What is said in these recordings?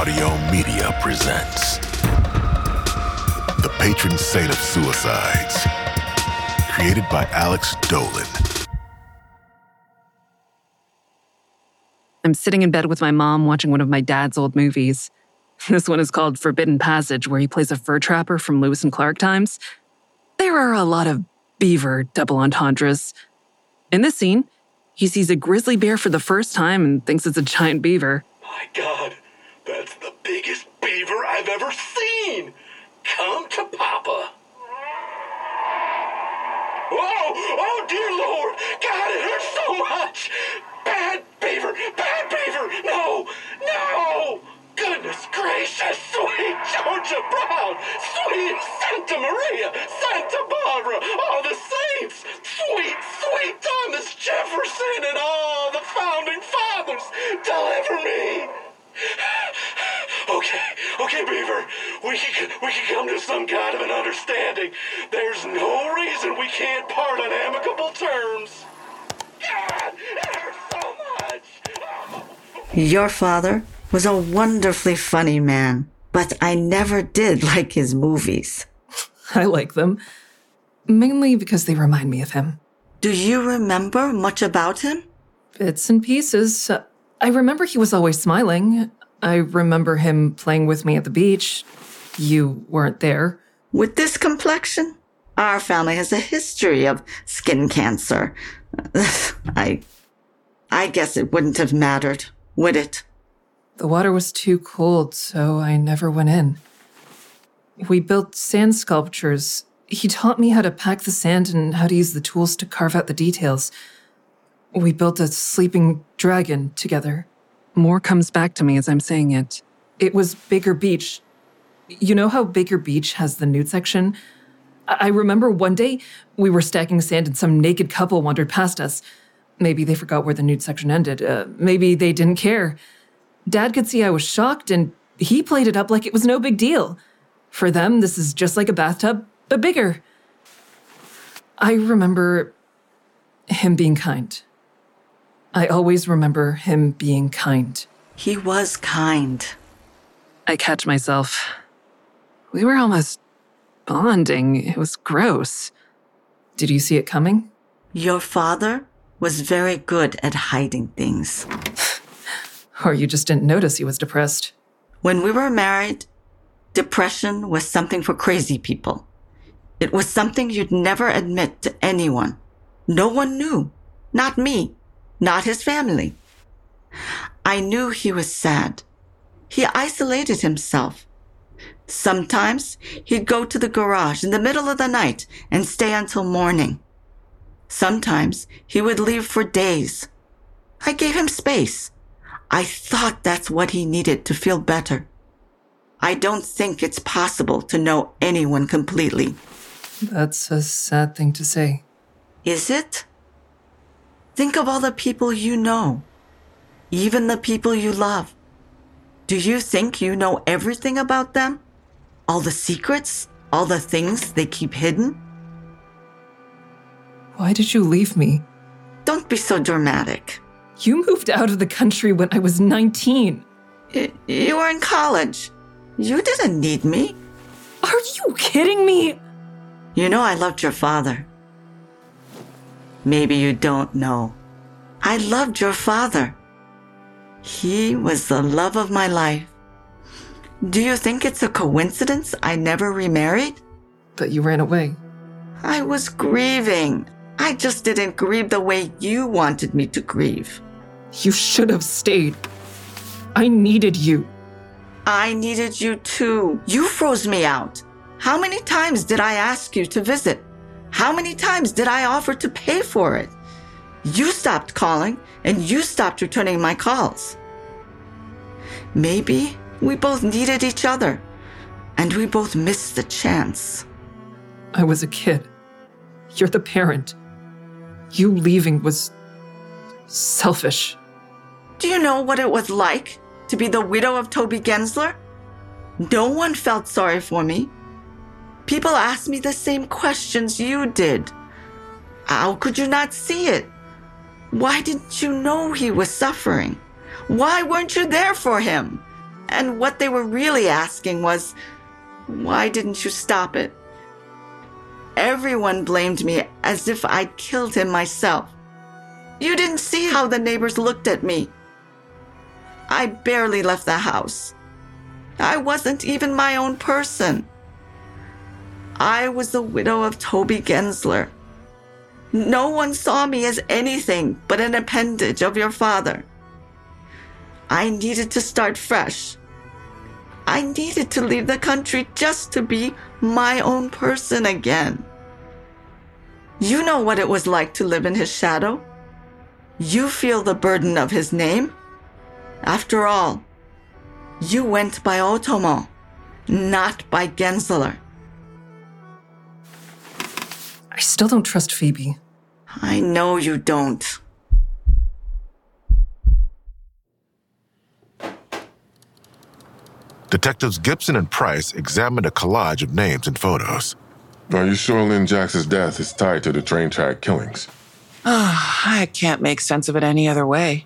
Audiohm Media presents The Patron Saint of Suicides. Created by Alex Dolan. I'm sitting in bed with my mom watching one of my dad's old movies. This one is called Forbidden Passage, where he plays a fur trapper from Lewis and Clark times. There are a lot of beaver double entendres. In this scene, he sees a grizzly bear for the first time and thinks it's a giant beaver. My God, that's the biggest beaver I've ever seen! Come to Papa! Oh, oh dear Lord! God, it hurts so much! Bad beaver! Bad beaver! No! No! Goodness gracious! Sweet Georgia Brown! Sweet Santa Maria! Santa Barbara! All the saints! Sweet, sweet Thomas Jefferson and all the founding fathers! Deliver me! Okay, okay, Beaver. We can we can come to some kind of an understanding. There's no reason we can't part on amicable terms. God, it hurts so much. Oh. Your father was a wonderfully funny man, but I never did like his movies. I like them, mainly because they remind me of him. Do you remember much about him? Bits and pieces. I remember he was always smiling. I remember him playing with me at the beach. You weren't there. With this complexion? Our family has a history of skin cancer. I I guess it wouldn't have mattered, would it? The water was too cold, so I never went in. We built sand sculptures. He taught me how to pack the sand and how to use the tools to carve out the details. We built a sleeping dragon together. More comes back to me as I'm saying it. It was Baker Beach. You know how Baker Beach has the nude section? I remember one day we were stacking sand and some naked couple wandered past us. Maybe they forgot where the nude section ended. Uh, maybe they didn't care. Dad could see I was shocked and he played it up like it was no big deal. For them, this is just like a bathtub, but bigger. I remember him being kind. I always remember him being kind. He was kind. I catch myself. We were almost bonding. It was gross. Did you see it coming? Your father was very good at hiding things. Or you just didn't notice he was depressed? When we were married, depression was something for crazy people. It was something you'd never admit to anyone. No one knew. Not me. Not his family. I knew he was sad. He isolated himself. Sometimes he'd go to the garage in the middle of the night and stay until morning. Sometimes he would leave for days. I gave him space. I thought that's what he needed to feel better. I don't think it's possible to know anyone completely. That's a sad thing to say. Is it? Think of all the people you know. even the people you love. Do you think you know everything about them? All the secrets? All the things they keep hidden? Why did you leave me? Don't be so dramatic. You moved out of the country when I was 19. Y- you were in college. You didn't need me. Are you kidding me? You know I loved your father. Maybe you don't know. I loved your father. He was the love of my life. Do you think it's a coincidence I never remarried? That you ran away. I was grieving. I just didn't grieve the way you wanted me to grieve. You should have stayed. I needed you. I needed you too. You froze me out. How many times did I ask you to visit? How many times did I offer to pay for it? You stopped calling and you stopped returning my calls. Maybe we both needed each other and we both missed the chance. I was a kid. You're the parent. You leaving was selfish. Do you know what it was like to be the widow of Toby Gensler? No one felt sorry for me. People asked me the same questions you did. How could you not see it? Why didn't you know he was suffering? Why weren't you there for him? And what they were really asking was, why didn't you stop it? Everyone blamed me as if I'd killed him myself. You didn't see how the neighbors looked at me. I barely left the house. I wasn't even my own person. I was the widow of Toby Gensler. No one saw me as anything but an appendage of your father. I needed to start fresh. I needed to leave the country just to be my own person again. You know what it was like to live in his shadow. You feel the burden of his name. After all, you went by Otomo, not by Gensler. I still don't trust Phoebe. I know you don't. Detectives Gibson and Price examined a collage of names and photos. Are you sure Lynn Jackson's death is tied to the train track killings? Ah, I can't make sense of it any other way.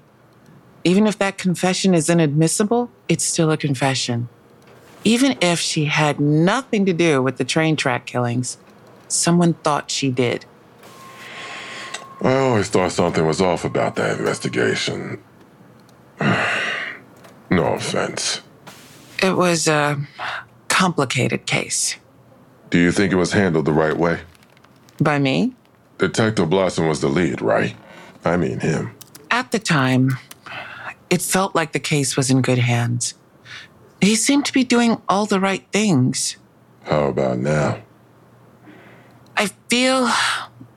Even if that confession is inadmissible, it's still a confession. Even if she had nothing to do with the train track killings, someone thought she did. I always thought something was off about that investigation. no offense. It was a complicated case. Do you think it was handled the right way? By me? Detective Blossom was the lead, right? I mean him. At the time, it felt like the case was in good hands. He seemed to be doing all the right things. How about now? I feel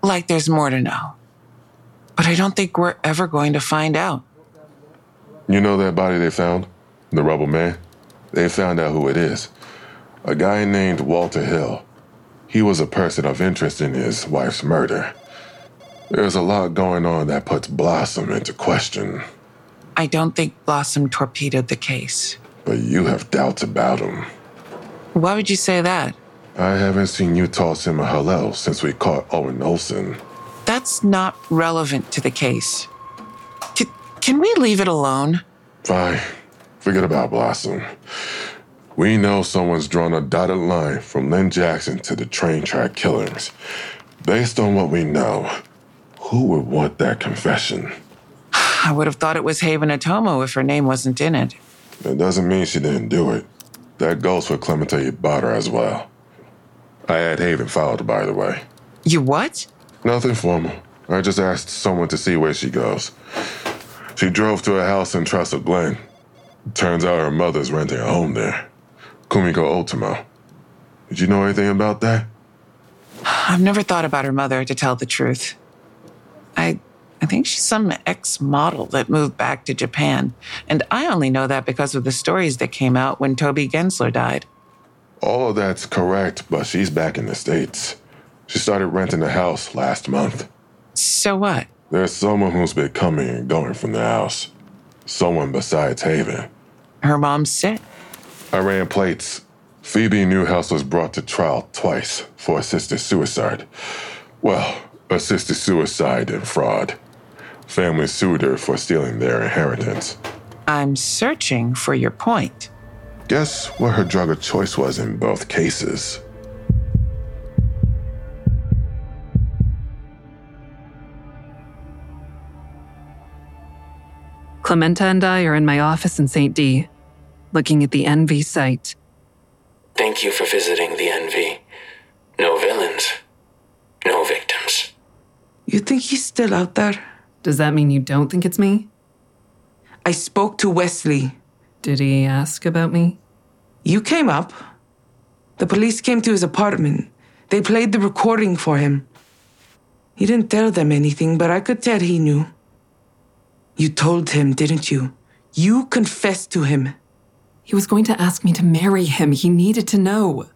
like there's more to know. But I don't think we're ever going to find out. You know that body they found? The rubble man? They found out who it is. A guy named Walter Hill. He was a person of interest in his wife's murder. There's a lot going on that puts Blossom into question, I don't think Blossom torpedoed the case. but you have doubts about him. Why would you say that? I haven't seen you toss him a hello since we caught Owen Olson. That's not relevant to the case. C- can we leave it alone? Fine. Forget about Blossom. We know someone's drawn a dotted line from Lynn Jackson to the train track killings. Based on what we know, who would want that confession? I would have thought it was Haven Otomo if her name wasn't in it. That doesn't mean she didn't do it. That goes for Clementa Ibarra as well. I had Haven followed, by the way. You what? Nothing formal. I just asked someone to see where she goes. She drove to a house in Trestle Glen. Turns out her mother's renting a home there. Kumiko Otomo. Did you know anything about that? I've never thought about her mother, to tell the truth. I, I think she's some ex model that moved back to Japan. And I only know that because of the stories that came out when Toby Gensler died. All of that's correct, but she's back in the States. She started renting a house last month. So what? There's someone who's been coming and going from the house. Someone besides Haven. Her mom's sick. I ran plates. Phoebe Newhouse was brought to trial twice for assisted suicide. Well, assisted suicide and fraud. Family sued her for stealing their inheritance. I'm searching for your point. Guess what her drug of choice was in both cases? Clementa and I are in my office in St. D, looking at the NV site. Thank you for visiting the NV. No villains, no victims. You think he's still out there? Does that mean you don't think it's me? I spoke to Wesley. Did he ask about me? You came up. The police came to his apartment. They played the recording for him. He didn't tell them anything, but I could tell he knew. You told him, didn't you? You confessed to him. He was going to ask me to marry him. He needed to know.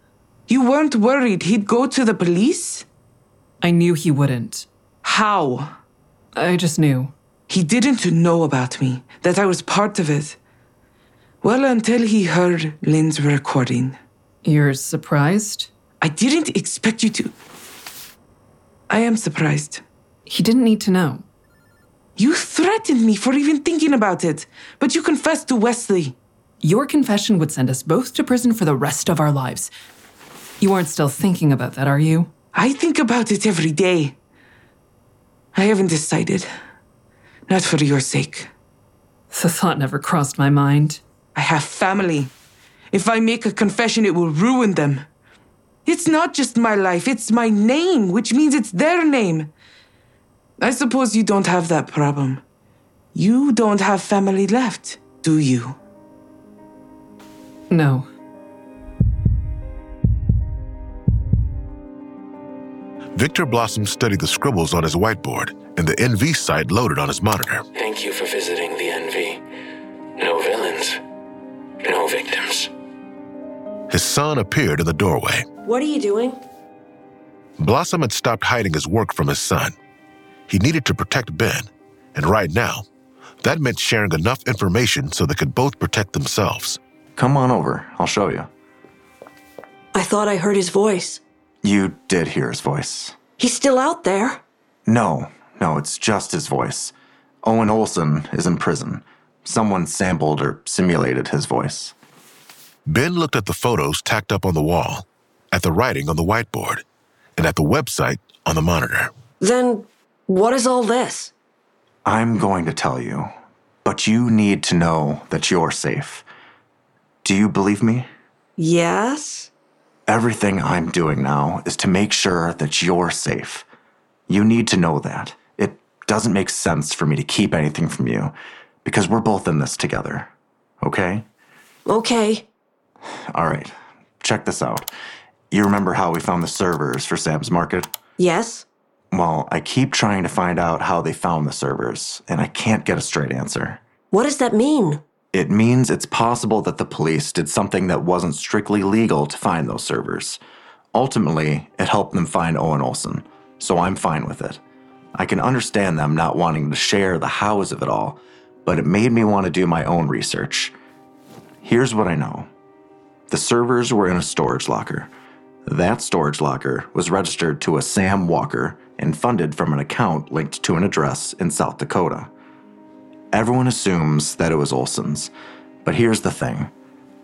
You weren't worried he'd go to the police? I knew he wouldn't. How? I just knew. He didn't know about me, that I was part of it. Well, until he heard Lynn's recording. You're surprised? I didn't expect you to. I am surprised. He didn't need to know. You threatened me for even thinking about it, but you confessed to Wesley. Your confession would send us both to prison for the rest of our lives. You aren't still thinking about that, are you? I think about it every day. I haven't decided. Not for your sake. The thought never crossed my mind. I have family. If I make a confession, it will ruin them. It's not just my life, it's my name, which means it's their name. I suppose you don't have that problem. You don't have family left, do you? No. Victor Blossom studied the scribbles on his whiteboard and the NV site loaded on his monitor. Thank you for visiting the NV. No villains, no victims. His son appeared in the doorway. What are you doing? Blossom had stopped hiding his work from his son. He needed to protect Ben, and right now, that meant sharing enough information so they could both protect themselves. Come on over, I'll show you. I thought I heard his voice. You did hear his voice. He's still out there. No, no, it's just his voice. Owen Olson is in prison. Someone sampled or simulated his voice. Ben looked at the photos tacked up on the wall, at the writing on the whiteboard, and at the website on the monitor. Then what is all this? I'm going to tell you, but you need to know that you're safe. Do you believe me? Yes. Everything I'm doing now is to make sure that you're safe. You need to know that. It doesn't make sense for me to keep anything from you because we're both in this together. Okay? Okay. All right. Check this out. You remember how we found the servers for Sam's Market? Yes. Well, I keep trying to find out how they found the servers, and I can't get a straight answer. What does that mean? It means it's possible that the police did something that wasn't strictly legal to find those servers. Ultimately, it helped them find Owen Olson, so I'm fine with it. I can understand them not wanting to share the hows of it all, but it made me want to do my own research. Here's what I know the servers were in a storage locker. That storage locker was registered to a Sam Walker and funded from an account linked to an address in South Dakota. Everyone assumes that it was Olson's, but here's the thing.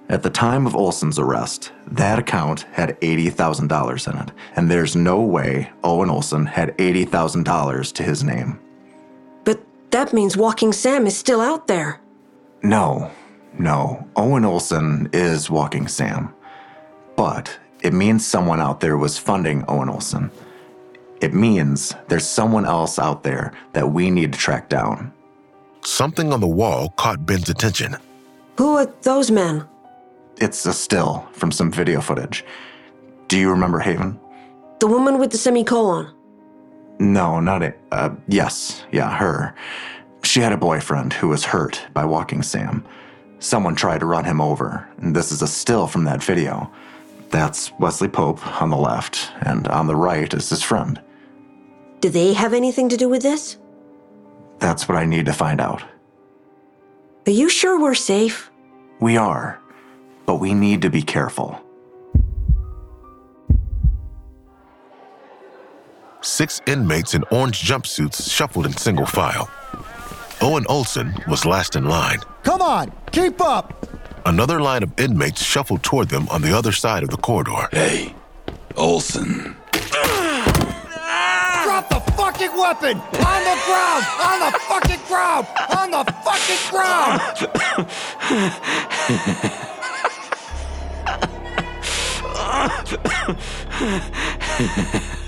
At the time of Olson's arrest, that account had $80,000 in it, and there's no way Owen Olson had $80,000 to his name. But that means Walking Sam is still out there. No, no. Owen Olson is Walking Sam. But it means someone out there was funding Owen Olson. It means there's someone else out there that we need to track down. Something on the wall caught Ben's attention. Who are those men? It's a still from some video footage. Do you remember Haven? The woman with the semicolon. No, not it. Uh, yes, yeah, her. She had a boyfriend who was hurt by Walking Sam. Someone tried to run him over, and this is a still from that video. That's Wesley Pope on the left, and on the right is his friend. Do they have anything to do with this? That's what I need to find out. Are you sure we're safe? We are, but we need to be careful. Six inmates in orange jumpsuits shuffled in single file. Owen Olson was last in line. Come on, keep up! Another line of inmates shuffled toward them on the other side of the corridor. Hey, Olson. Drop the fucking weapon! On the ground! On the fucking ground! On the fucking ground!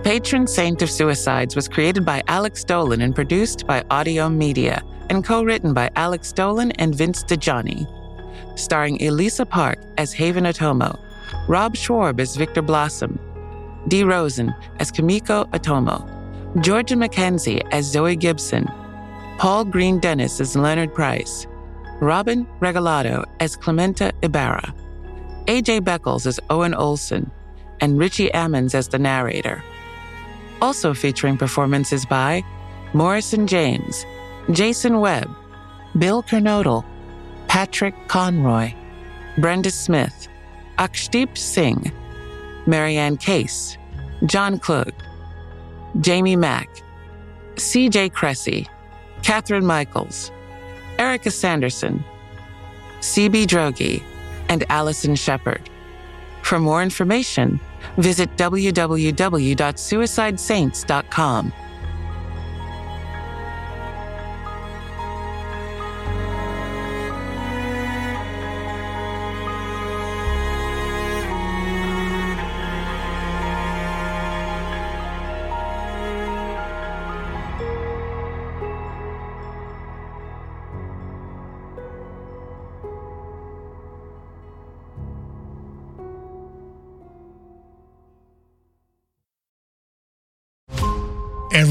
The patron saint of suicides was created by Alex Dolan and produced by Audiohm Media, and co written by Alex Dolan and Vince DiGianni. Starring Elisa Park as Haven Otomo, Rob Schwarb as Victor Blossom, Dee Rosen as Kumiko Otomo, Georgia McKenzie as Zoe Gibson, Paul Green Dennis as Leonard Price, Robin Regalado as Clementa Ibarra, AJ Beckles as Owen Olson, and Richie Ammons as the narrator also featuring performances by Morrison James, Jason Webb, Bill Kernodle, Patrick Conroy, Brenda Smith, Akshdeep Singh, Marianne Case, John Klug, Jamie Mack, CJ Cressy, Catherine Michaels, Erica Sanderson, CB Drogi, and Allison Shepard. For more information, visit www.suicidesaints.com.